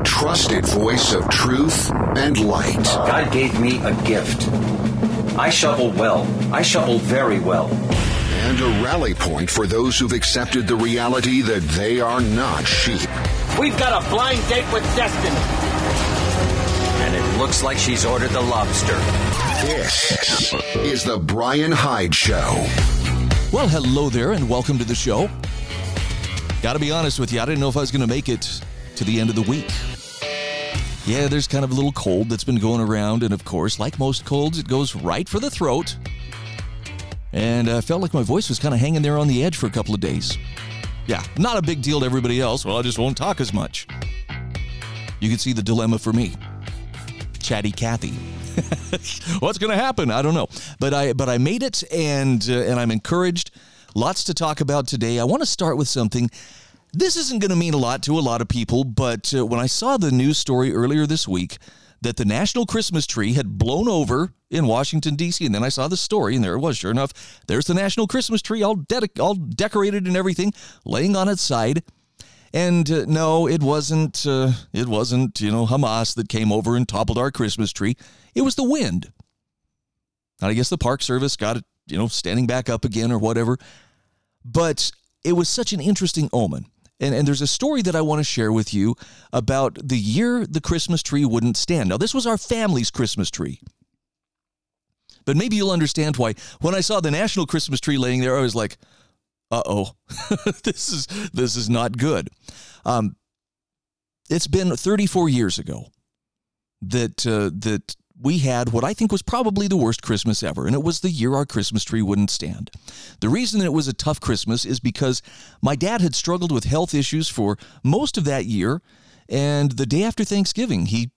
a trusted voice of truth and light. God gave me a gift. I shovel well. I shovel very well. And a rally point for those who've accepted the reality that they are not sheep. We've got a blind date with destiny. And it looks like she's ordered the lobster. This is the Bryan Hyde Show. Well, hello there, and welcome to the show. Got to be honest with you, I didn't know if I was going to make it to the end of the week. Yeah, there's kind of a little cold that's been going around, and of course, like most colds, it goes right for the throat. And I felt like my voice was kind of hanging there on the edge for a couple of days. Yeah, not a big deal to everybody else. Well, I just won't talk as much. You can see the dilemma for me. Chatty Cathy. What's going to happen? I don't know. But I but I made it and uh, and I'm encouraged. Lots to talk about today. I want to start with something this isn't going to mean a lot to a lot of people, but uh, when I saw the news story earlier this week that the national Christmas tree had blown over in Washington D.C. and then I saw the story and there it was sure enough there's the national Christmas tree all de- all decorated and everything laying on its side. And uh, no it wasn't uh, it wasn't you know Hamas that came over and toppled our Christmas tree. It was the wind. I guess the park service got it you know standing back up again or whatever. But it was such an interesting omen and, and there's a story that I want to share with you about the year the Christmas tree wouldn't stand. Now, this was our family's Christmas tree. But maybe you'll understand why. When I saw the national Christmas tree laying there, I was like, uh oh, this, is, this is not good. Um, it's been 34 years ago that, uh, that we had what I think was probably the worst Christmas ever, and it was the year our Christmas tree wouldn't stand. The reason that it was a tough Christmas is because my dad had struggled with health issues for most of that year, and the day after Thanksgiving, he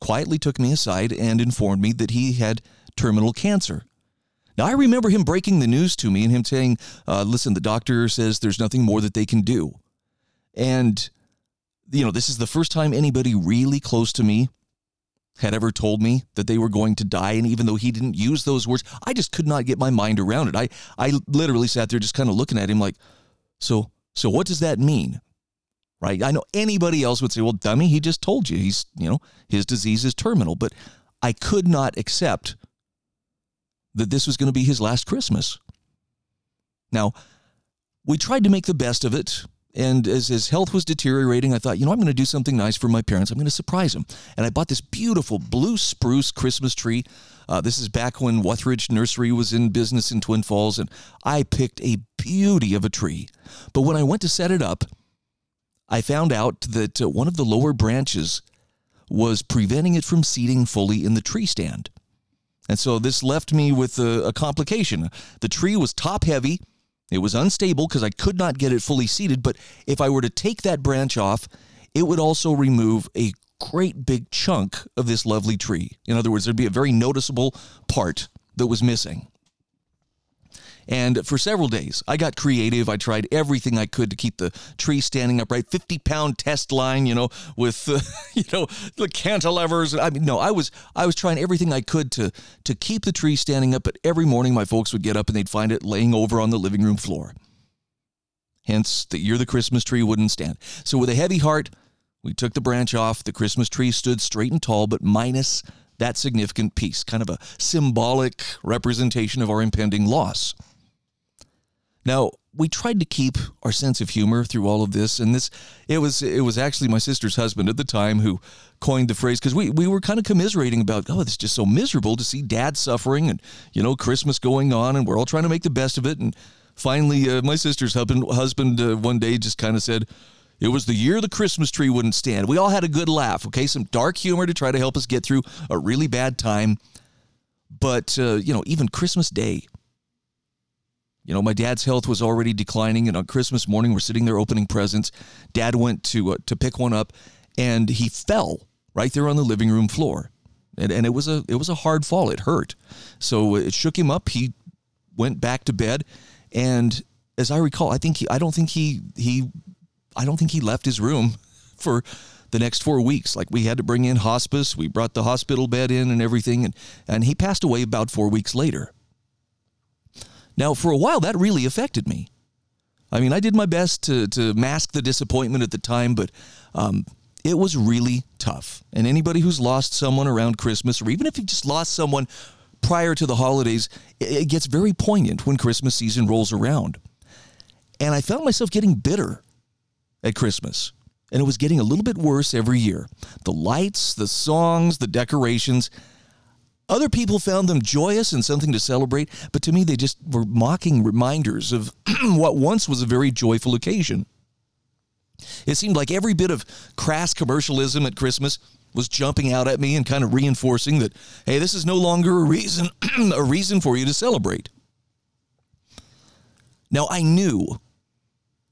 quietly took me aside and informed me that he had terminal cancer. Now, I remember him breaking the news to me and him saying, uh, Listen, the doctor says there's nothing more that they can do. And, you know, this is the first time anybody really close to me had ever told me that they were going to die and even though he didn't use those words i just could not get my mind around it. I i literally sat there just kind of looking at him like so so what does that mean? Right? I know anybody else would say well dummy he just told you. He's you know his disease is terminal. But i could not accept that this was going to be his last christmas. Now we tried to make the best of it and as his health was deteriorating, I thought, you know, I'm going to do something nice for my parents. I'm going to surprise them. And I bought this beautiful blue spruce Christmas tree. Uh, this is back when Wuthridge Nursery was in business in Twin Falls, and I picked a beauty of a tree. But when I went to set it up, I found out that uh, one of the lower branches was preventing it from seating fully in the tree stand. And so this left me with a, a complication. The tree was top heavy it was unstable because I could not get it fully seated, but if I were to take that branch off, it would also remove a great big chunk of this lovely tree. In other words, there'd be a very noticeable part that was missing. And for several days, I got creative. I tried everything I could to keep the tree standing upright. Fifty pound test line, you know, with uh, you know the cantilevers. I mean, no, I was I was trying everything I could to to keep the tree standing up. But every morning, my folks would get up and they'd find it laying over on the living room floor. Hence, the year the Christmas tree wouldn't stand. So, with a heavy heart, we took the branch off. The Christmas tree stood straight and tall, but minus that significant piece, kind of a symbolic representation of our impending loss. Now, we tried to keep our sense of humor through all of this and this it was it was actually my sister's husband at the time who coined the phrase because we, we were kind of commiserating about oh it's just so miserable to see dad suffering and you know christmas going on and we're all trying to make the best of it and finally uh, my sister's husband husband uh, one day just kind of said it was the year the christmas tree wouldn't stand. We all had a good laugh okay? Some dark humor to try to help us get through a really bad time. But uh, you know even christmas day you know, my dad's health was already declining, and on Christmas morning, we're sitting there opening presents. Dad went to uh, to pick one up, and he fell right there on the living room floor, and, and it was a it was a hard fall. It hurt, so it shook him up. He went back to bed, and as I recall, I think he I don't think he he I don't think he left his room for the next four weeks. Like we had to bring in hospice, we brought the hospital bed in and everything, and and he passed away about four weeks later. Now, for a while, that really affected me. I mean, I did my best to, to mask the disappointment at the time, but um, it was really tough. And anybody who's lost someone around Christmas, or even if you just lost someone prior to the holidays, it gets very poignant when Christmas season rolls around. And I found myself getting bitter at Christmas. And it was getting a little bit worse every year. The lights, the songs, the decorations. Other people found them joyous and something to celebrate, but to me, they just were mocking reminders of what once was a very joyful occasion. It seemed like every bit of crass commercialism at Christmas was jumping out at me and kind of reinforcing that, hey, this is no longer a reason, a reason for you to celebrate. Now, I knew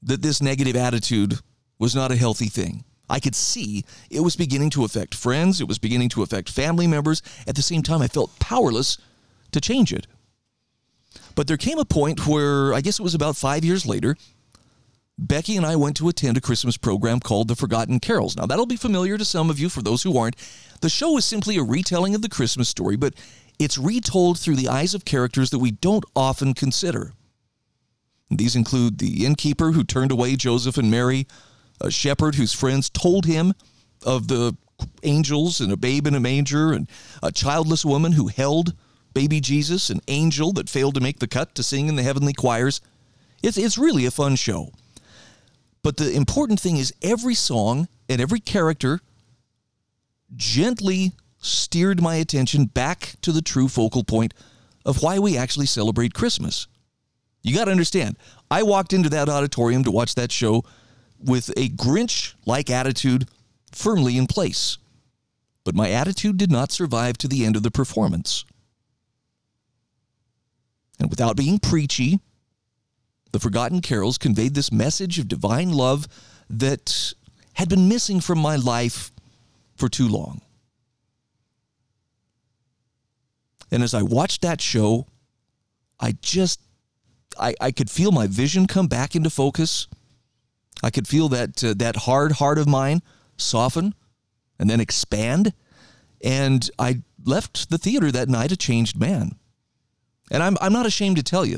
that this negative attitude was not a healthy thing. I could see it was beginning to affect friends, it was beginning to affect family members. At the same time, I felt powerless to change it. But there came a point where I guess it was about five years later Becky and I went to attend a Christmas program called The Forgotten Carols. Now, that'll be familiar to some of you. For those who aren't, the show is simply a retelling of the Christmas story, but it's retold through the eyes of characters that we don't often consider. These include the innkeeper who turned away Joseph and Mary, a shepherd whose friends told him of the angels and a babe in a manger, and a childless woman who held baby Jesus, an angel that failed to make the cut to sing in the heavenly choirs. It's, it's really a fun show. But the important thing is every song and every character gently steered my attention back to the true focal point of why we actually celebrate Christmas. You got to understand, I walked into that auditorium to watch that show with a Grinch like attitude firmly in place. But my attitude did not survive to the end of the performance. And without being preachy, the Forgotten Carols conveyed this message of divine love that had been missing from my life for too long. And as I watched that show, I just I, I could feel my vision come back into focus. I could feel that uh, that hard heart of mine soften and then expand. And I left the theater that night a changed man. And I'm, I'm not ashamed to tell you.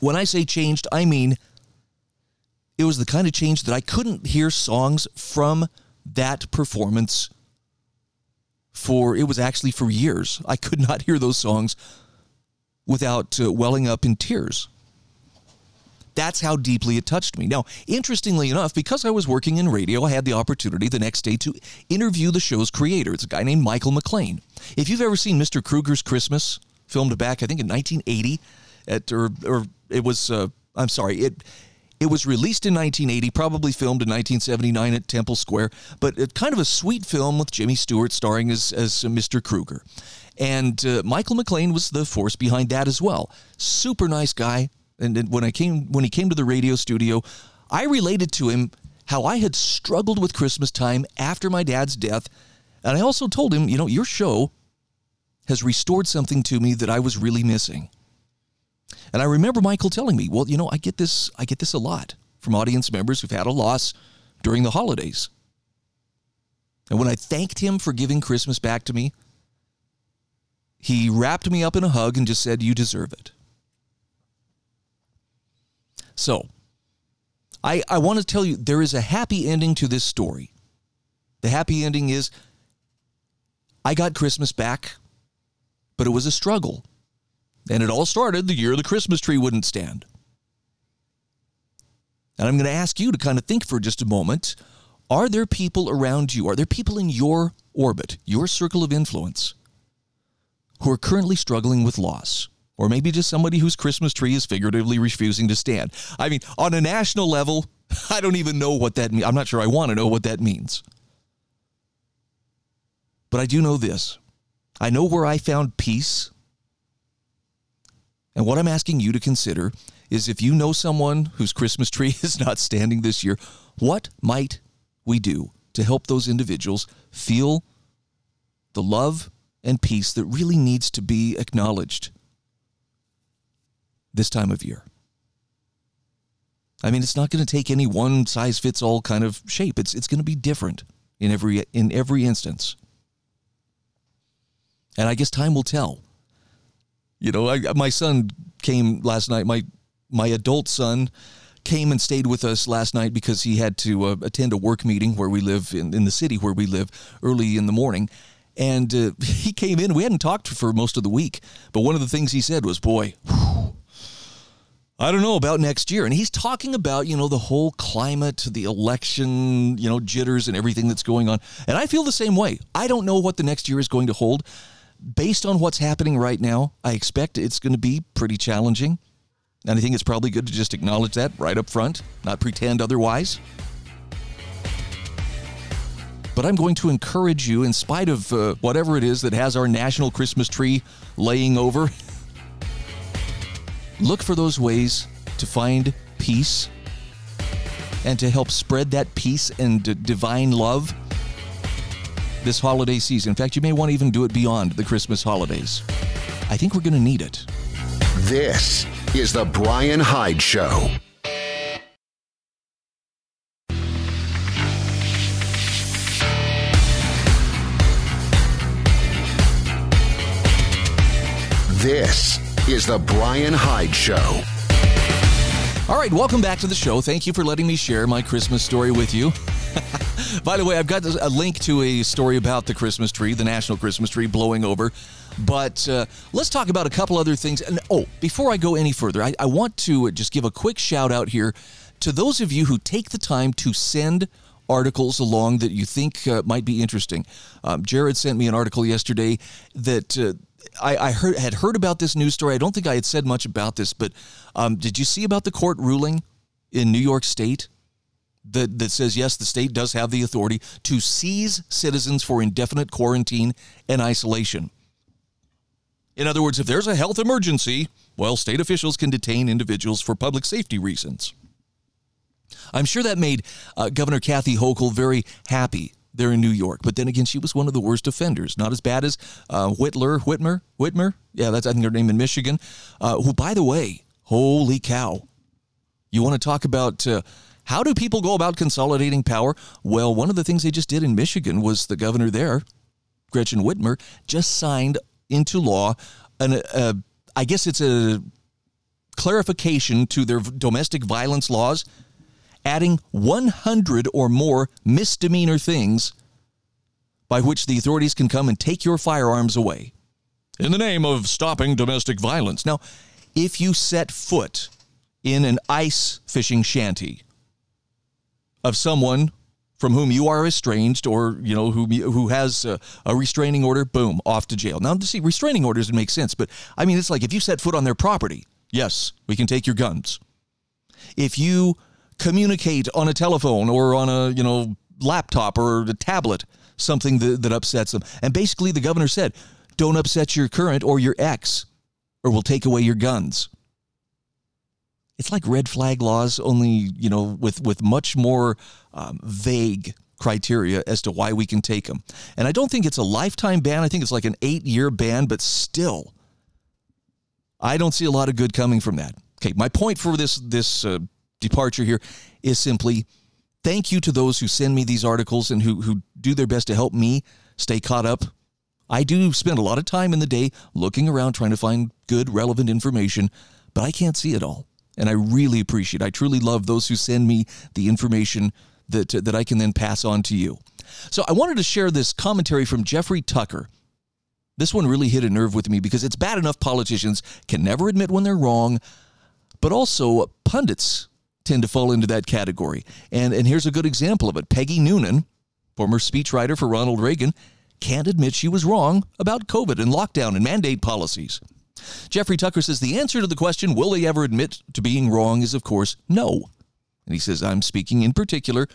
When I say changed, I mean it was the kind of change that I couldn't hear songs from that performance for it was actually for years. I could not hear those songs without uh, welling up in tears. That's how deeply it touched me. Now, interestingly enough, because I was working in radio, I had the opportunity the next day to interview the show's creator. It's a guy named Michael McLean. If you've ever seen Mr. Krueger's Christmas, filmed back, I think, in 1980, at, or, or it was, uh, I'm sorry, it, it was released in 1980, probably filmed in 1979 at Temple Square, but it, kind of a sweet film with Jimmy Stewart starring as, as Mr. Krueger. And uh, Michael McLean was the force behind that as well. Super nice guy. And when I came when he came to the radio studio, I related to him how I had struggled with Christmas time after my dad's death, and I also told him, you know, your show has restored something to me that I was really missing. And I remember Michael telling me, "Well, you know, I get this I get this a lot from audience members who've had a loss during the holidays." And when I thanked him for giving Christmas back to me, he wrapped me up in a hug and just said, You deserve it. So, I, I want to tell you there is a happy ending to this story. The happy ending is I got Christmas back, but it was a struggle. And it all started the year the Christmas tree wouldn't stand. And I'm going to ask you to kind of think for just a moment are there people around you? Are there people in your orbit, your circle of influence, who are currently struggling with loss? Or maybe just somebody whose Christmas tree is figuratively refusing to stand. I mean, on a national level, I don't even know what that means. I'm not sure I want to know what that means. But I do know this I know where I found peace. And what I'm asking you to consider is if you know someone whose Christmas tree is not standing this year, what might we do to help those individuals feel the love and peace that really needs to be acknowledged this time of year. I mean, it's not going to take any one size fits all kind of shape. It's it's going to be different in every in every instance. And I guess time will tell. You know, I, my son came last night. My my adult son came and stayed with us last night because he had to uh, attend a work meeting where we live in, in the city where we live early in the morning. And uh, he came in. We hadn't talked for most of the week, but one of the things he said was, "Boy, whew, I don't know about next year." And he's talking about you know the whole climate, the election, you know jitters and everything that's going on. And I feel the same way. I don't know what the next year is going to hold. Based on what's happening right now, I expect it's going to be pretty challenging. And I think it's probably good to just acknowledge that right up front, not pretend otherwise. But I'm going to encourage you, in spite of uh, whatever it is that has our national Christmas tree laying over, look for those ways to find peace and to help spread that peace and d- divine love this holiday season. In fact, you may want to even do it beyond the Christmas holidays. I think we're going to need it. This is The Bryan Hyde Show. This is The Bryan Hyde Show. All right, welcome back to the show. Thank you for letting me share my Christmas story with you. By the way, I've got a link to a story about the Christmas tree, the national Christmas tree blowing over. But uh, let's talk about a couple other things. And oh, before I go any further, I, I want to just give a quick shout out here to those of you who take the time to send articles along that you think uh, might be interesting. Um, Jared sent me an article yesterday that. Uh, I, I heard, had heard about this news story. I don't think I had said much about this, but um, did you see about the court ruling in New York State that, that says, yes, the state does have the authority to seize citizens for indefinite quarantine and isolation? In other words, if there's a health emergency, well, state officials can detain individuals for public safety reasons. I'm sure that made uh, Governor Kathy Hochul very happy there in New York. But then again, she was one of the worst offenders. Not as bad as uh, Whitler, Whitmer, Whitmer. Yeah, that's I think her name in Michigan. Uh, who, by the way, holy cow! You want to talk about uh, how do people go about consolidating power? Well, one of the things they just did in Michigan was the governor there, Gretchen Whitmer, just signed into law an uh, I guess it's a clarification to their domestic violence laws adding 100 or more misdemeanor things by which the authorities can come and take your firearms away. In the name of stopping domestic violence. Now, if you set foot in an ice fishing shanty of someone from whom you are estranged or you know who who has a, a, restraining order boom off to jail. Now see restraining orders make sense but i mean it's like if you set foot on their property yes we can take your guns. If you communicate on a telephone or on a, you know, laptop or a tablet something that, that upsets them. And basically, the governor said, don't upset your current or your ex, or we'll take away your guns. It's like red flag laws, only, you know, with, with much more um, vague criteria as to why we can take them. And I don't think it's a lifetime ban. I think it's like an eight year ban, but still, I don't see a lot of good coming from that. Okay, my point for this this uh, departure here is simply thank you to those who send me these articles and who, who do their best to help me stay caught up. I do spend a lot of time in the day looking around trying to find good, relevant information, but I can't see it all. And I really appreciate I truly love those who send me the information that, that I can then pass on to you. So I wanted to share this commentary from Jeffrey Tucker. This one really hit a nerve with me because it's bad enough politicians can never admit when they're wrong, but also pundits tend to fall into that category. And, and here's a good example of it Peggy Noonan, former speechwriter for Ronald Reagan, can't admit she was wrong about COVID and lockdown and mandate policies. Jeffrey Tucker says the answer to the question, will they ever admit to being wrong, is of course no. And he says, I'm speaking in particular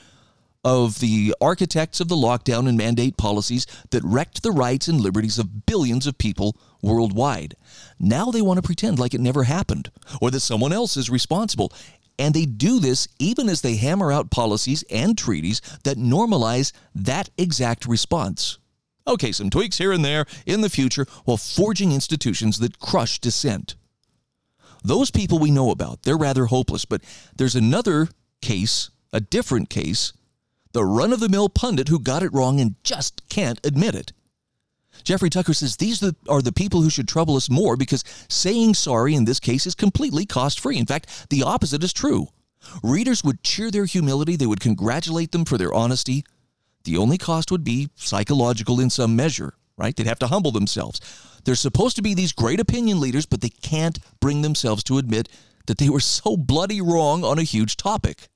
of the architects of the lockdown and mandate policies that wrecked the rights and liberties of billions of people worldwide. Now they want to pretend like it never happened or that someone else is responsible. And they do this even as they hammer out policies and treaties that normalize that exact response. Okay, some tweaks here and there in the future while forging institutions that crush dissent. Those people we know about, they're rather hopeless, but there's another case, a different case, the run of the mill pundit who got it wrong and just can't admit it. Jeffrey Tucker says these are the people who should trouble us more because saying sorry in this case is completely cost free. In fact, the opposite is true. Readers would cheer their humility, they would congratulate them for their honesty. The only cost would be psychological in some measure, right? They'd have to humble themselves. They're supposed to be these great opinion leaders, but they can't bring themselves to admit that they were so bloody wrong on a huge topic.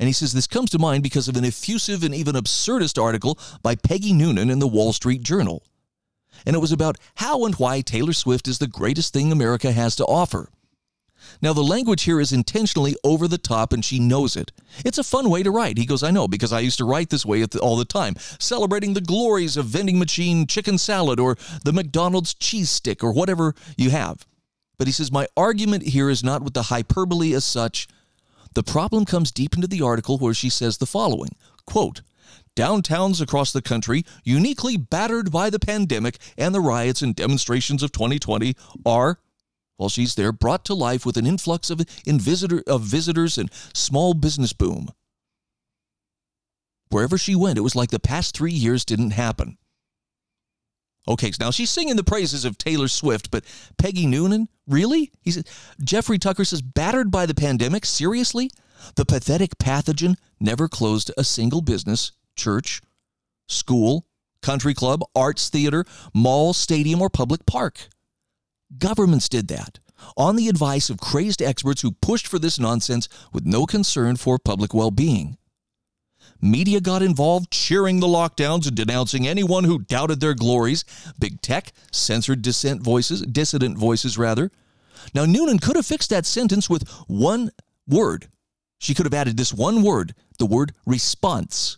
And he says this comes to mind because of an effusive and even absurdist article by Peggy Noonan in the Wall Street Journal. And it was about how and why Taylor Swift is the greatest thing America has to offer. Now, the language here is intentionally over the top, and she knows it. It's a fun way to write. He goes, I know, because I used to write this way all the time, celebrating the glories of vending machine chicken salad or the McDonald's cheese stick or whatever you have. But he says, My argument here is not with the hyperbole as such. The problem comes deep into the article where she says the following quote, Downtowns across the country, uniquely battered by the pandemic and the riots and demonstrations of 2020, are, while she's there, brought to life with an influx of, visitor, of visitors and small business boom. Wherever she went, it was like the past three years didn't happen. Okay, so now she's singing the praises of Taylor Swift, but Peggy Noonan, really? He said, Jeffrey Tucker says, battered by the pandemic? Seriously? The pathetic pathogen never closed a single business church, school, country club, arts theater, mall, stadium, or public park. Governments did that on the advice of crazed experts who pushed for this nonsense with no concern for public well being. Media got involved, cheering the lockdowns and denouncing anyone who doubted their glories. Big tech censored dissent voices, dissident voices rather. Now Noonan could have fixed that sentence with one word. She could have added this one word, the word response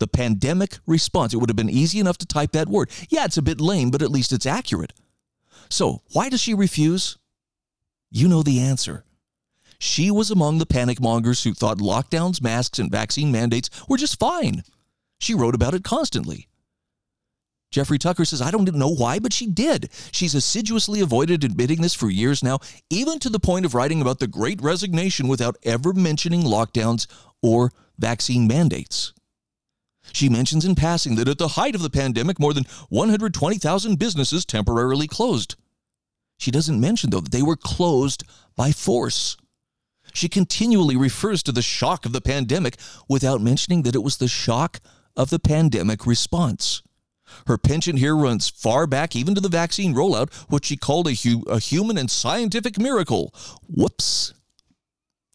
the pandemic response. It would have been easy enough to type that word. Yeah, it's a bit lame, but at least it's accurate. So, why does she refuse? You know the answer. She was among the panic mongers who thought lockdowns, masks, and vaccine mandates were just fine. She wrote about it constantly. Jeffrey Tucker says, I don't know why, but she did. She's assiduously avoided admitting this for years now, even to the point of writing about the great resignation without ever mentioning lockdowns or vaccine mandates. She mentions in passing that at the height of the pandemic, more than 120,000 businesses temporarily closed. She doesn't mention, though, that they were closed by force. She continually refers to the shock of the pandemic without mentioning that it was the shock of the pandemic response. Her penchant here runs far back, even to the vaccine rollout, which she called a, hu- a human and scientific miracle. Whoops.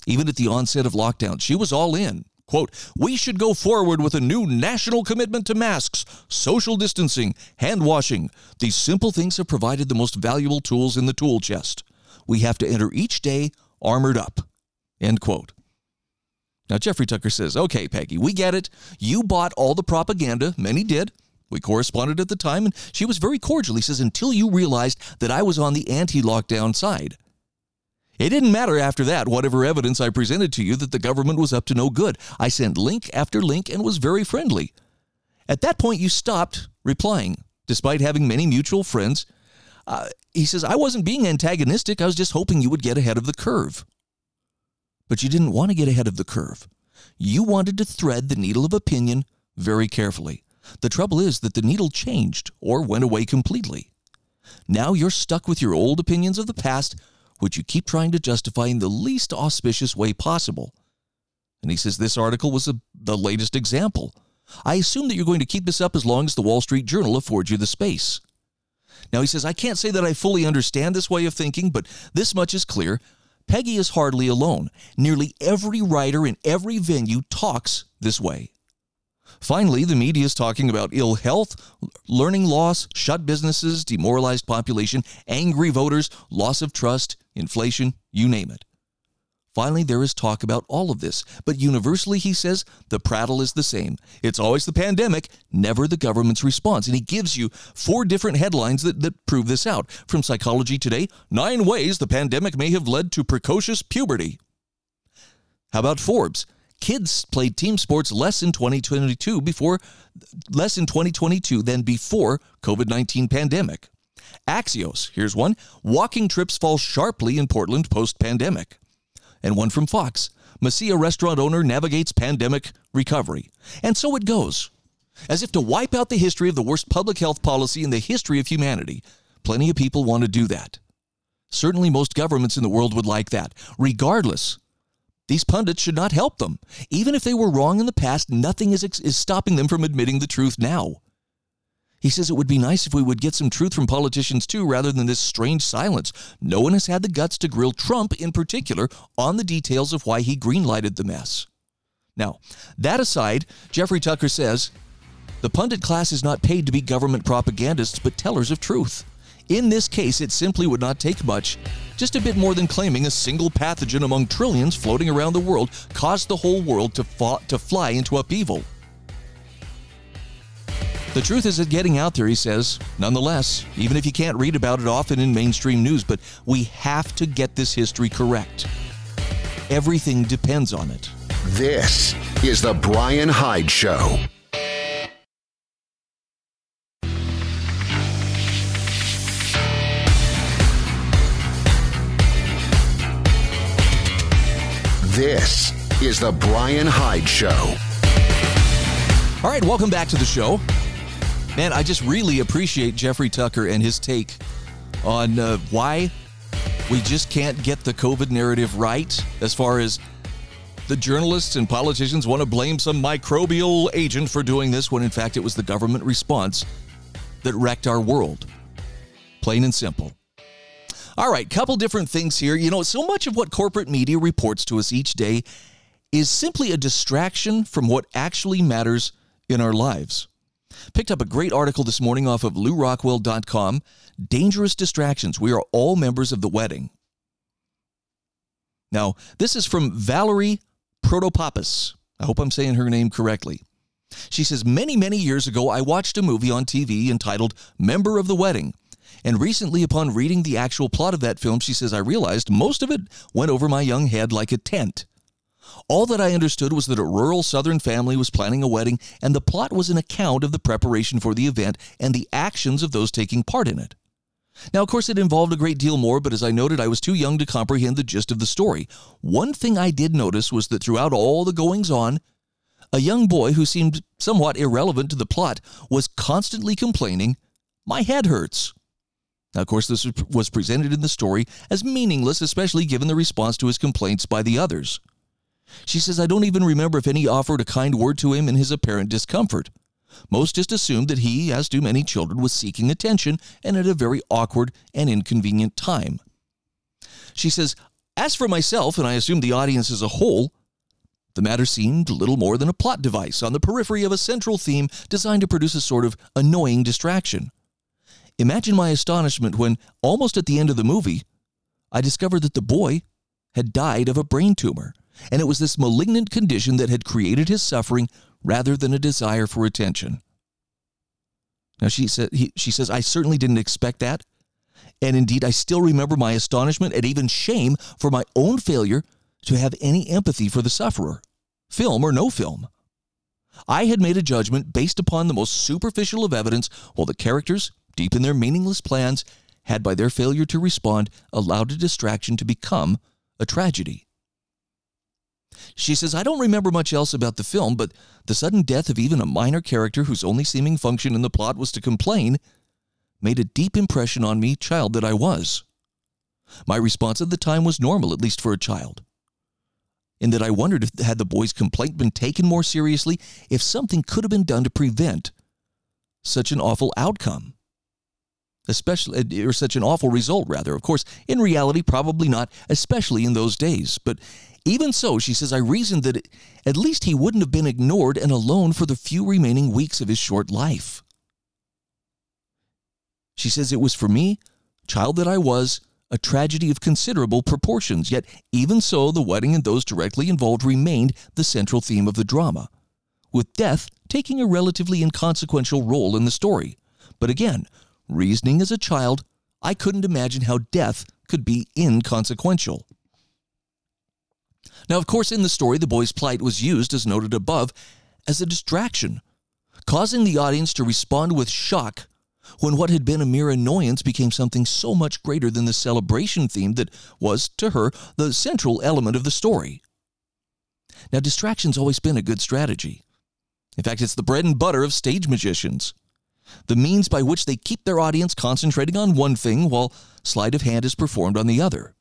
Even at the onset of lockdown, she was all in. Quote, we should go forward with a new national commitment to masks, social distancing, hand washing. These simple things have provided the most valuable tools in the tool chest. We have to enter each day armored up. End quote. Now, Jeffrey Tucker says, okay, Peggy, we get it. You bought all the propaganda. Many did. We corresponded at the time, and she was very cordial. He says, until you realized that I was on the anti lockdown side. It didn't matter after that, whatever evidence I presented to you that the government was up to no good. I sent link after link and was very friendly. At that point, you stopped replying, despite having many mutual friends. Uh, he says, I wasn't being antagonistic. I was just hoping you would get ahead of the curve. But you didn't want to get ahead of the curve. You wanted to thread the needle of opinion very carefully. The trouble is that the needle changed or went away completely. Now you're stuck with your old opinions of the past which you keep trying to justify in the least auspicious way possible. And he says this article was a, the latest example. I assume that you're going to keep this up as long as the Wall Street Journal affords you the space. Now, he says, I can't say that I fully understand this way of thinking, but this much is clear. Peggy is hardly alone. Nearly every writer in every venue talks this way. Finally, the media is talking about ill health, learning loss, shut businesses, demoralized population, angry voters, loss of trust, inflation, you name it. Finally, there is talk about all of this, but universally, he says, the prattle is the same. It's always the pandemic, never the government's response. And he gives you four different headlines that, that prove this out. From Psychology Today Nine ways the pandemic may have led to precocious puberty. How about Forbes? Kids played team sports less in 2022 before less in 2022 than before COVID-19 pandemic. Axios, here's one. Walking trips fall sharply in Portland post pandemic. And one from Fox. Messia restaurant owner navigates pandemic recovery. And so it goes. As if to wipe out the history of the worst public health policy in the history of humanity. Plenty of people want to do that. Certainly, most governments in the world would like that. Regardless, these pundits should not help them. Even if they were wrong in the past, nothing is, is stopping them from admitting the truth now. He says it would be nice if we would get some truth from politicians too, rather than this strange silence. No one has had the guts to grill Trump, in particular, on the details of why he greenlighted the mess. Now, that aside, Jeffrey Tucker says the pundit class is not paid to be government propagandists, but tellers of truth. In this case, it simply would not take much. Just a bit more than claiming a single pathogen among trillions floating around the world caused the whole world to, to fly into upheaval. The truth is that getting out there, he says, nonetheless, even if you can't read about it often in mainstream news, but we have to get this history correct. Everything depends on it. This is The Bryan Hyde Show. This is The Bryan Hyde Show. All right, welcome back to the show. Man, I just really appreciate Jeffrey Tucker and his take on uh, why we just can't get the COVID narrative right as far as the journalists and politicians want to blame some microbial agent for doing this when in fact it was the government response that wrecked our world. Plain and simple. All right, couple different things here. You know, so much of what corporate media reports to us each day is simply a distraction from what actually matters in our lives. Picked up a great article this morning off of lewrockwell.com Dangerous Distractions. We are all members of the wedding. Now, this is from Valerie Protopapas. I hope I'm saying her name correctly. She says, Many, many years ago, I watched a movie on TV entitled Member of the Wedding. And recently, upon reading the actual plot of that film, she says, I realized most of it went over my young head like a tent. All that I understood was that a rural southern family was planning a wedding, and the plot was an account of the preparation for the event and the actions of those taking part in it. Now, of course, it involved a great deal more, but as I noted, I was too young to comprehend the gist of the story. One thing I did notice was that throughout all the goings on, a young boy who seemed somewhat irrelevant to the plot was constantly complaining, My head hurts. Now, of course, this was presented in the story as meaningless, especially given the response to his complaints by the others. She says, I don't even remember if any offered a kind word to him in his apparent discomfort. Most just assumed that he, as do many children, was seeking attention and at a very awkward and inconvenient time. She says, As for myself, and I assume the audience as a whole, the matter seemed little more than a plot device on the periphery of a central theme designed to produce a sort of annoying distraction. Imagine my astonishment when, almost at the end of the movie, I discovered that the boy had died of a brain tumor, and it was this malignant condition that had created his suffering rather than a desire for attention. Now she said he, she says I certainly didn't expect that, and indeed I still remember my astonishment and even shame for my own failure to have any empathy for the sufferer, film or no film. I had made a judgment based upon the most superficial of evidence, while the characters deep in their meaningless plans, had by their failure to respond allowed a distraction to become a tragedy. She says, I don't remember much else about the film, but the sudden death of even a minor character whose only seeming function in the plot was to complain made a deep impression on me, child that I was. My response at the time was normal, at least for a child, in that I wondered if had the boy's complaint been taken more seriously, if something could have been done to prevent such an awful outcome. Especially or such an awful result rather. Of course in reality probably not especially in those days. But even so she says i reasoned that at least he wouldn't have been ignored and alone for the few remaining weeks of his short life she says it was for me child that i was a tragedy of considerable proportions yet even so the wedding and those directly involved remained the central theme of the drama with death taking a relatively inconsequential role in the story but again Reasoning as a child, I couldn't imagine how death could be inconsequential. Now, of course, in the story, the boy's plight was used, as noted above, as a distraction, causing the audience to respond with shock when what had been a mere annoyance became something so much greater than the celebration theme that was, to her, the central element of the story. Now, distraction's always been a good strategy. In fact, it's the bread and butter of stage magicians. the means by which they keep their audience concentrating on one thing while sleight of hand is performed on the other.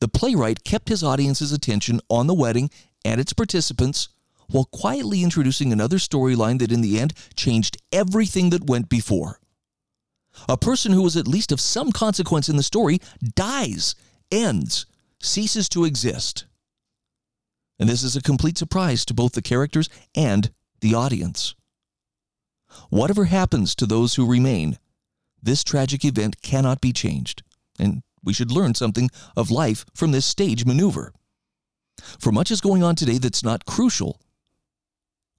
The playwright kept his audience's attention on the wedding and its participants while quietly introducing another storyline that in the end changed everything that went before. A person who was at least of some consequence in the story dies, ends, ceases to exist. And this is a complete surprise to both the characters and the audience. Whatever happens to those who remain, this tragic event cannot be changed, and we should learn something of life from this stage maneuver. For much is going on today that's not crucial,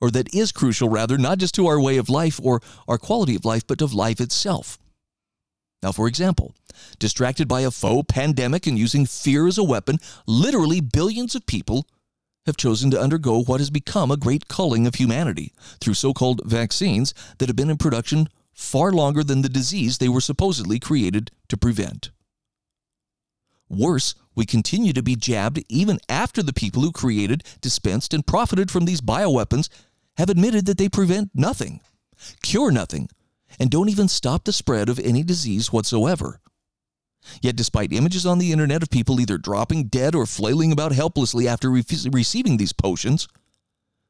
or that is crucial rather, not just to our way of life or our quality of life, but of life itself. Now, for example, distracted by a faux pandemic and using fear as a weapon, literally billions of people have chosen to undergo what has become a great culling of humanity through so called vaccines that have been in production far longer than the disease they were supposedly created to prevent. Worse, we continue to be jabbed even after the people who created, dispensed, and profited from these bioweapons have admitted that they prevent nothing, cure nothing, and don't even stop the spread of any disease whatsoever. Yet, despite images on the internet of people either dropping dead or flailing about helplessly after re- receiving these potions,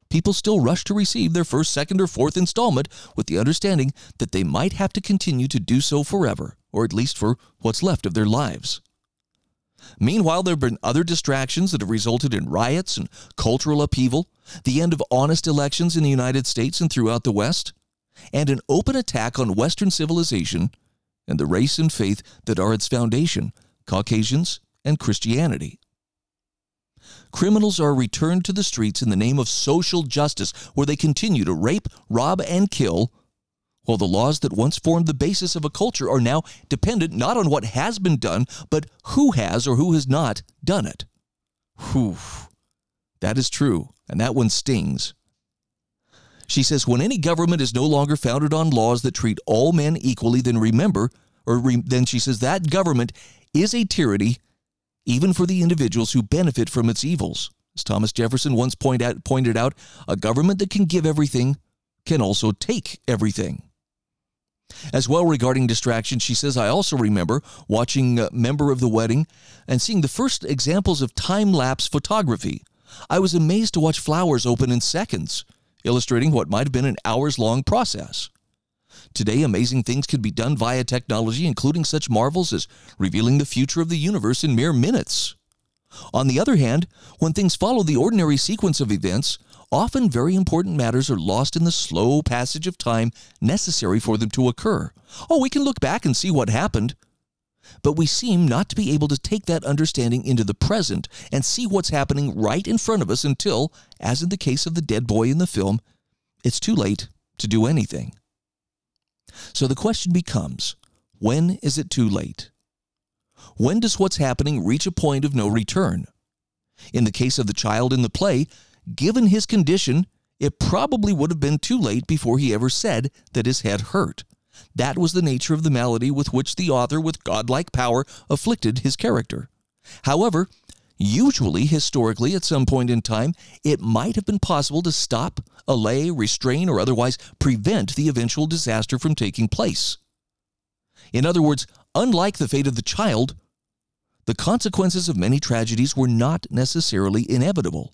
people still rush to receive their first, second, or fourth installment with the understanding that they might have to continue to do so forever, or at least for what's left of their lives. Meanwhile, there have been other distractions that have resulted in riots and cultural upheaval, the end of honest elections in the United States and throughout the West, and an open attack on Western civilization and the race and faith that are its foundation Caucasians and Christianity. Criminals are returned to the streets in the name of social justice, where they continue to rape, rob, and kill, while the laws that once formed the basis of a culture are now dependent not on what has been done, but who has or who has not done it. Whew. That is true, and that one stings. She says, when any government is no longer founded on laws that treat all men equally, then remember, or re, then she says that government is a tyranny even for the individuals who benefit from its evils. As Thomas Jefferson once point out, pointed out, a government that can give everything can also take everything. As well, regarding distraction, she says, I also remember watching a Member of the Wedding and seeing the first examples of time lapse photography. I was amazed to watch flowers open in seconds illustrating what might have been an hours long process. Today, amazing things can be done via technology, including such marvels as revealing the future of the universe in mere minutes. On the other hand, when things follow the ordinary sequence of events, often very important matters are lost in the slow passage of time necessary for them to occur. Oh, we can look back and see what happened, but we seem not to be able to take that understanding into the present and see what's happening right in front of us until, as in the case of the dead boy in the film, it's too late to do anything. So the question becomes when is it too late? When does what's happening reach a point of no return? In the case of the child in the play, given his condition, it probably would have been too late before he ever said that his head hurt. That was the nature of the malady with which the author, with godlike power, afflicted his character. However, usually, historically, at some point in time, it might have been possible to stop, allay, restrain, or otherwise prevent the eventual disaster from taking place. In other words, unlike the fate of the child, the consequences of many tragedies were not necessarily inevitable.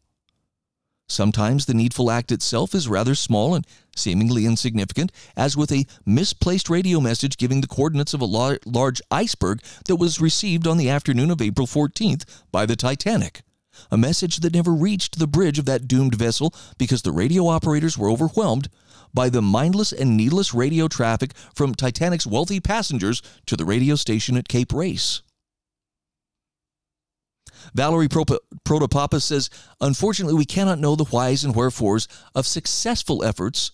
Sometimes the needful act itself is rather small and seemingly insignificant, as with a misplaced radio message giving the coordinates of a large iceberg that was received on the afternoon of April 14th by the Titanic. A message that never reached the bridge of that doomed vessel because the radio operators were overwhelmed by the mindless and needless radio traffic from Titanic's wealthy passengers to the radio station at Cape Race. Valerie Protopapas says, Unfortunately, we cannot know the whys and wherefores of successful efforts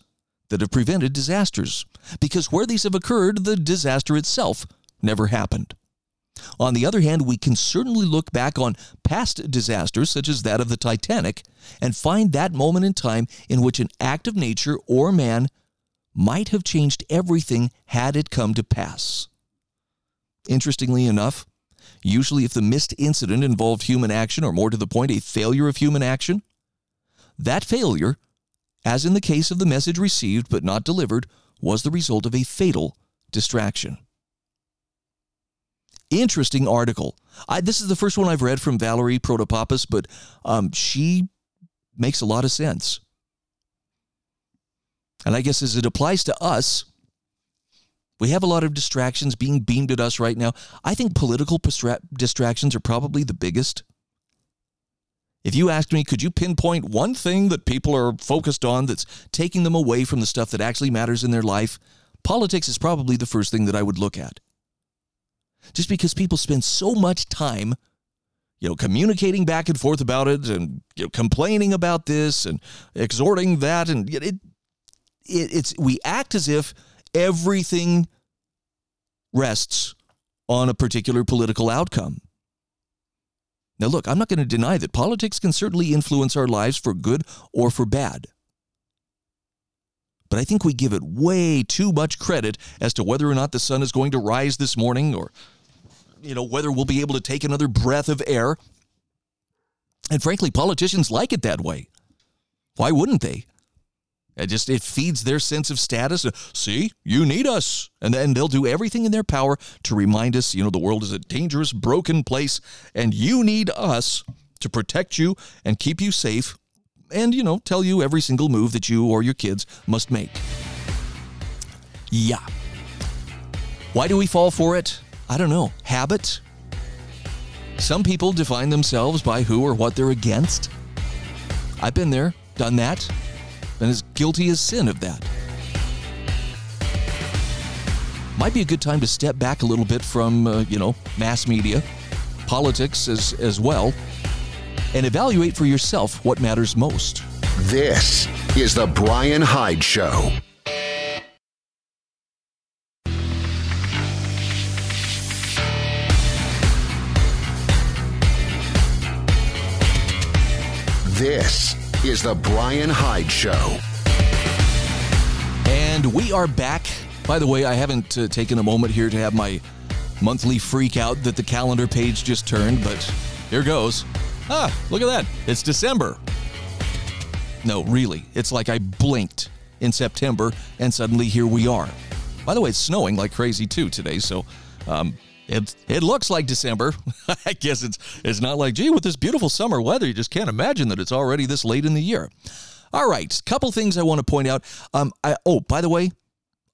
that have prevented disasters, because where these have occurred, the disaster itself never happened. On the other hand, we can certainly look back on past disasters, such as that of the Titanic, and find that moment in time in which an act of nature or man might have changed everything had it come to pass. Interestingly enough, Usually, if the missed incident involved human action, or more to the point, a failure of human action, that failure, as in the case of the message received but not delivered, was the result of a fatal distraction. Interesting article. I, this is the first one I've read from Valerie Protopapas, but um, she makes a lot of sense. And I guess as it applies to us, we have a lot of distractions being beamed at us right now. I think political distractions are probably the biggest. If you asked me, could you pinpoint one thing that people are focused on that's taking them away from the stuff that actually matters in their life? Politics is probably the first thing that I would look at. Just because people spend so much time, you know, communicating back and forth about it and you know, complaining about this and exhorting that and it, it it's we act as if everything rests on a particular political outcome. Now, look, I'm not going to deny that politics can certainly influence our lives for good or for bad. But I think we give it way too much credit as to whether or not the sun is going to rise this morning or, you know, whether we'll be able to take another breath of air. And frankly, politicians like it that way. Why wouldn't they? It just it feeds their sense of status. See, you need us, and then they'll do everything in their power to remind us. You know, the world is a dangerous, broken place, and you need us to protect you and keep you safe, and you know, tell you every single move that you or your kids must make. Yeah. Why do we fall for it? I don't know. Habit. Some people define themselves by who or what they're against. I've been there, done that and as guilty as sin of that. Might be a good time to step back a little bit from, uh, you know, mass media, politics as, as well, and evaluate for yourself what matters most. This is The Bryan Hyde Show. This is The Bryan Hyde Show. And we are back. By the way, I haven't uh, taken a moment here to have my monthly freak out that the calendar page just turned, but here goes. Ah, look at that. It's December. No, really. It's like I blinked in September and suddenly here we are. By the way, it's snowing like crazy too today, so um, it it looks like December. I guess it's it's not like gee with this beautiful summer weather, you just can't imagine that it's already this late in the year. All right, couple things I want to point out. Um, I, oh, by the way,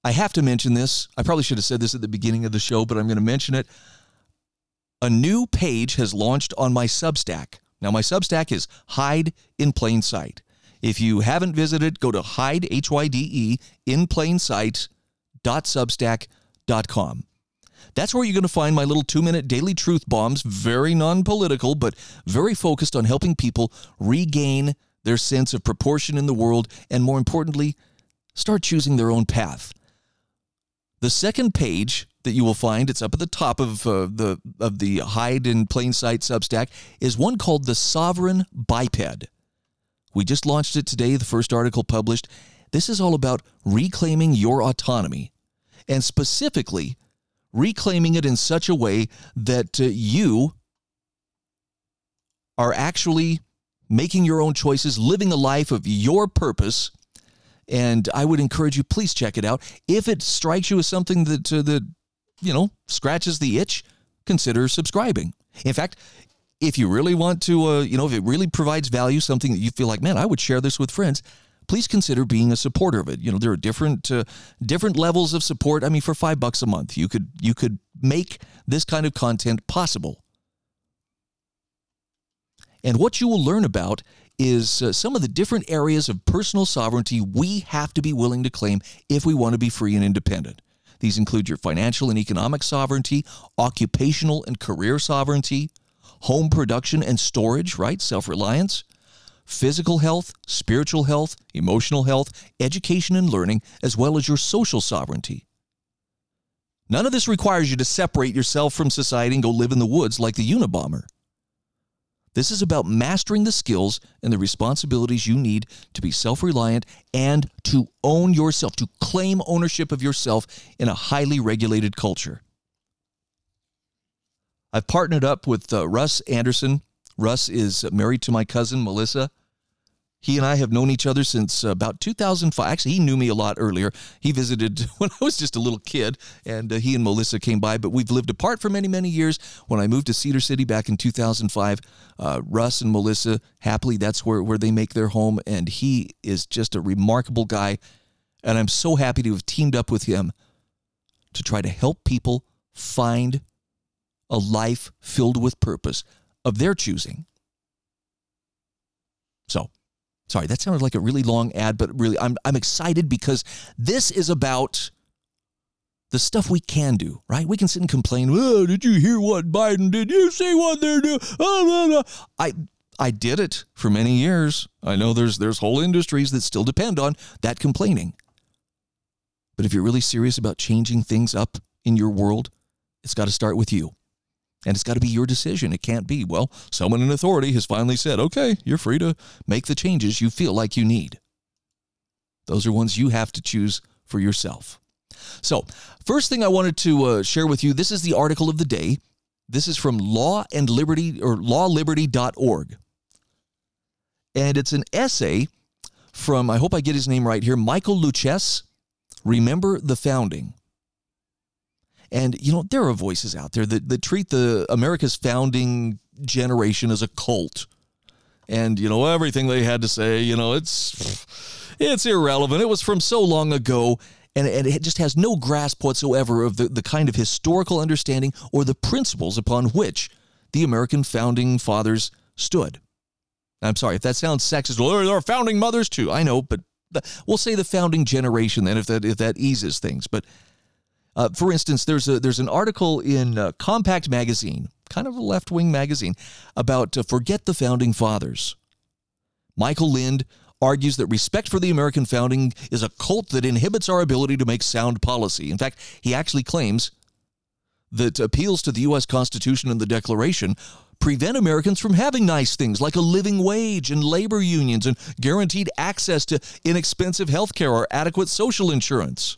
I have to mention this. I probably should have said this at the beginning of the show, but I'm going to mention it. A new page has launched on my Substack. Now, my Substack is Hyde in Plain Sight. If you haven't visited, go to Hyde H Y D E in Plain Sight dot substack.com. That's where you're going to find my little two minute daily truth bombs, very non political, but very focused on helping people regain their sense of proportion in the world and, more importantly, start choosing their own path. The second page that you will find, it's up at the top of uh, the of the Hyde in Plain Sight Substack, is one called the Sovereign Biped. We just launched it today, the first article published. This is all about reclaiming your autonomy, and specifically reclaiming it in such a way that uh, you are actually making your own choices, living a life of your purpose. And I would encourage you, please check it out. If it strikes you as something that, uh, that you know, scratches the itch, consider subscribing. In fact, if you really want to, uh, you know, if it really provides value, something that you feel like, man, I would share this with friends, please consider being a supporter of it. You know, there are different uh, different levels of support. I mean, for five bucks a month, you could you could make this kind of content possible. And what you will learn about is uh, some of the different areas of personal sovereignty we have to be willing to claim if we want to be free and independent. These include your financial and economic sovereignty, occupational and career sovereignty, home production and storage, right? Self reliance, physical health, spiritual health, emotional health, education and learning, as well as your social sovereignty. None of this requires you to separate yourself from society and go live in the woods like the Unabomber. This is about mastering the skills and the responsibilities you need to be self reliant and to own yourself, to claim ownership of yourself in a highly regulated culture. I've partnered up with uh, Russ Anderson. Russ is married to my cousin, Melissa. He and I have known each other since about 2005. Actually, he knew me a lot earlier. He visited when I was just a little kid, and uh, he and Melissa came by, but we've lived apart for many, many years. When I moved to Cedar City back in 2005, uh, Russ and Melissa, happily, that's where, where they make their home, and he is just a remarkable guy. And I'm so happy to have teamed up with him to try to help people find a life filled with purpose of their choosing. So, sorry, that sounded like a really long ad, but really, I'm, I'm excited because this is about the stuff we can do, right? We can sit and complain, oh, did you hear what Biden did? You see what they're doing? Oh, I, I did it for many years. I know there's, there's whole industries that still depend on that complaining. But if you're really serious about changing things up in your world, it's got to start with you. And it's got to be your decision. It can't be, well, someone in authority has finally said, okay, you're free to make the changes you feel like you need. Those are ones you have to choose for yourself. So, first thing I wanted to uh, share with you this is the article of the day. This is from Law and Liberty or lawliberty.org. And it's an essay from, I hope I get his name right here, Michael Luchess. Remember the Founding. And, you know, there are voices out there that, that treat the America's founding generation as a cult. And, you know, everything they had to say, you know, it's it's irrelevant. It was from so long ago. And, and it just has no grasp whatsoever of the, the kind of historical understanding or the principles upon which the American founding fathers stood. I'm sorry if that sounds sexist. Well, there are founding mothers too. I know, but we'll say the founding generation then, if that if that eases things. But uh, for instance, there's a there's an article in uh, Compact Magazine, kind of a left wing magazine, about uh, forget the founding fathers. Michael Lind argues that respect for the American founding is a cult that inhibits our ability to make sound policy. In fact, he actually claims that appeals to the U.S. Constitution and the Declaration prevent Americans from having nice things like a living wage and labor unions and guaranteed access to inexpensive health care or adequate social insurance.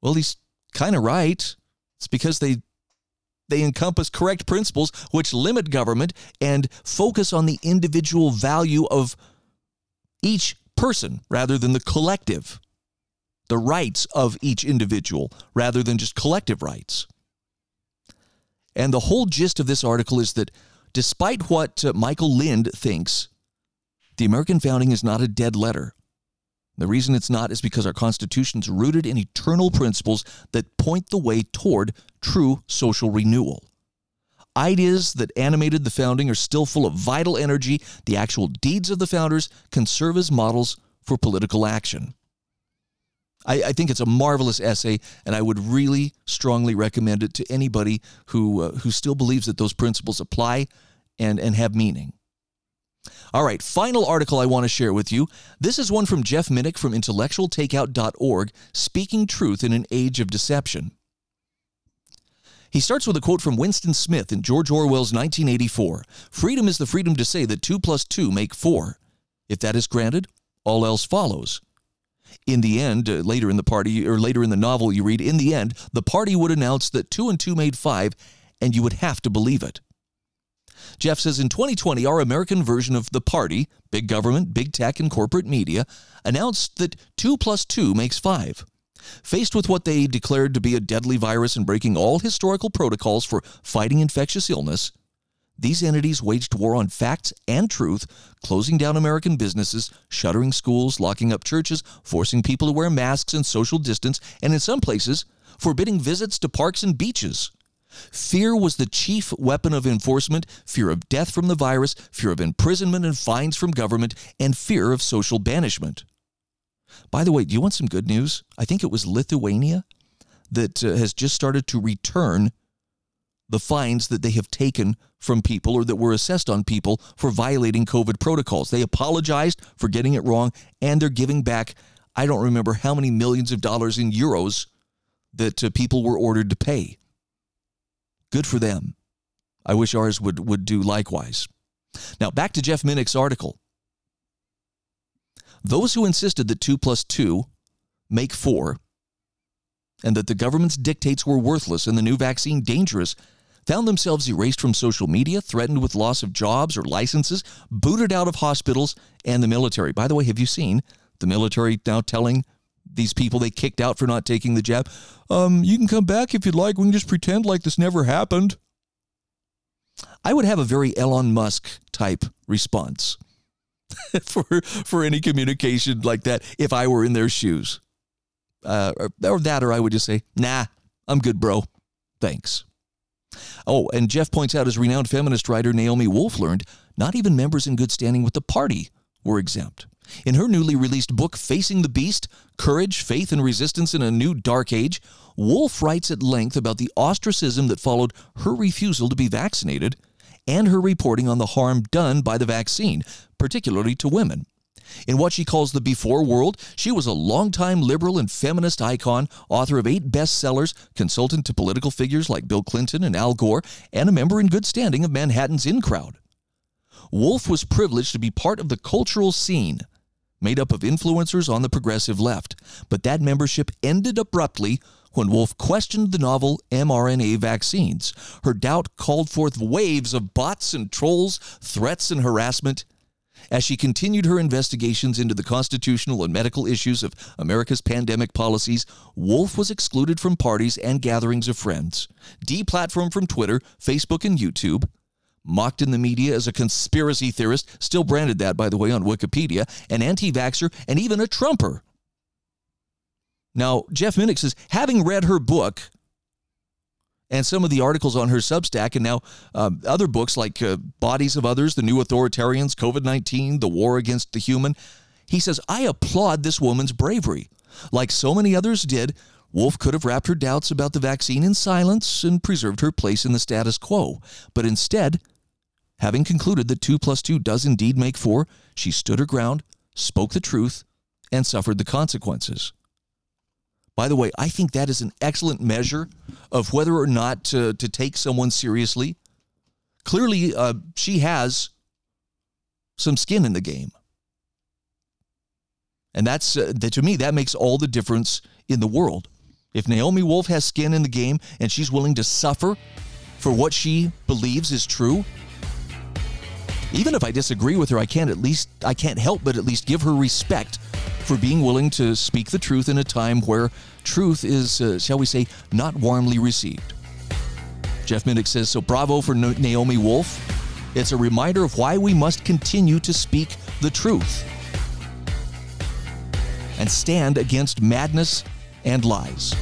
Well, he's kind of right. It's because they they encompass correct principles which limit government and focus on the individual value of each person rather than the collective. The rights of each individual rather than just collective rights. And the whole gist of this article is that despite what uh, Michael Lind thinks, the American founding is not a dead letter. The reason it's not is because our Constitution is rooted in eternal principles that point the way toward true social renewal. Ideas that animated the founding are still full of vital energy. The actual deeds of the founders can serve as models for political action. I, I think it's a marvelous essay, and I would really strongly recommend it to anybody who, uh, who still believes that those principles apply and, and have meaning. All right, final article I want to share with you. This is one from Jeff Minick from intellectualtakeout.org, Speaking Truth in an Age of Deception. He starts with a quote from Winston Smith in George Orwell's 1984 Freedom is the freedom to say that 2 plus 2 make 4. If that is granted, all else follows. In the end, uh, later in the party, or later in the novel, you read, in the end, the party would announce that 2 and 2 made 5, and you would have to believe it. Jeff says in 2020, our American version of the party, big government, big tech, and corporate media, announced that 2 plus 2 makes 5. Faced with what they declared to be a deadly virus and breaking all historical protocols for fighting infectious illness, these entities waged war on facts and truth, closing down American businesses, shuttering schools, locking up churches, forcing people to wear masks and social distance, and in some places, forbidding visits to parks and beaches. Fear was the chief weapon of enforcement fear of death from the virus, fear of imprisonment and fines from government, and fear of social banishment. By the way, do you want some good news? I think it was Lithuania that uh, has just started to return the fines that they have taken from people or that were assessed on people for violating COVID protocols. They apologized for getting it wrong and they're giving back, I don't remember how many millions of dollars in euros that uh, people were ordered to pay. Good for them. I wish ours would, would do likewise. Now, back to Jeff Minick's article. Those who insisted that 2 plus 2 make 4 and that the government's dictates were worthless and the new vaccine dangerous, found themselves erased from social media, threatened with loss of jobs or licenses, booted out of hospitals and the military. By the way, have you seen the military now telling these people they kicked out for not taking the jab, um, you can come back if you'd like. We can just pretend like this never happened. I would have a very Elon Musk type response for for any communication like that if I were in their shoes. Uh, or, or that, or I would just say, "Nah, I'm good, bro. Thanks." Oh, and Jeff points out as renowned feminist writer Naomi Wolf learned not even members in good standing with the party were exempt. In her newly released book, Facing the Beast Courage, Faith, and Resistance in a New Dark Age, Wolf writes at length about the ostracism that followed her refusal to be vaccinated and her reporting on the harm done by the vaccine, particularly to women. In what she calls the before world, she was a longtime liberal and feminist icon, author of eight bestsellers, consultant to political figures like Bill Clinton and Al Gore, and a member in good standing of Manhattan's In Crowd. Wolf was privileged to be part of the cultural scene made up of influencers on the progressive left. But that membership ended abruptly when Wolf questioned the novel mRNA vaccines. Her doubt called forth waves of bots and trolls, threats and harassment. As she continued her investigations into the constitutional and medical issues of America's pandemic policies, Wolf was excluded from parties and gatherings of friends, deplatformed from Twitter, Facebook, and YouTube, mocked in the media as a conspiracy theorist, still branded that, by the way, on Wikipedia, an anti vaxxer, and even a Trumper. Now, Jeff Minnick says, having read her book and some of the articles on her Substack, and now um, other books like uh, Bodies of Others, The New Authoritarians, COVID 19, The War Against the Human, he says, I applaud this woman's bravery. Like so many others did, Wolf could have wrapped her doubts about the vaccine in silence and preserved her place in the status quo. But instead, Having concluded that 2 plus 2 does indeed make 4, she stood her ground, spoke the truth, and suffered the consequences. By the way, I think that is an excellent measure of whether or not to, to take someone seriously. Clearly, uh, she has some skin in the game. And that's, uh, that, to me, that makes all the difference in the world. If Naomi Wolf has skin in the game and she's willing to suffer for what she believes is true, even if I disagree with her, I can't at least I can't help but at least give her respect for being willing to speak the truth in a time where truth is, uh, shall we say, not warmly received. Jeff Minnick says, so bravo for Naomi Wolf. It's a reminder of why we must continue to speak the truth and stand against madness and lies.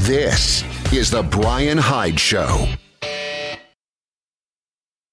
This is The Bryan Hyde Show.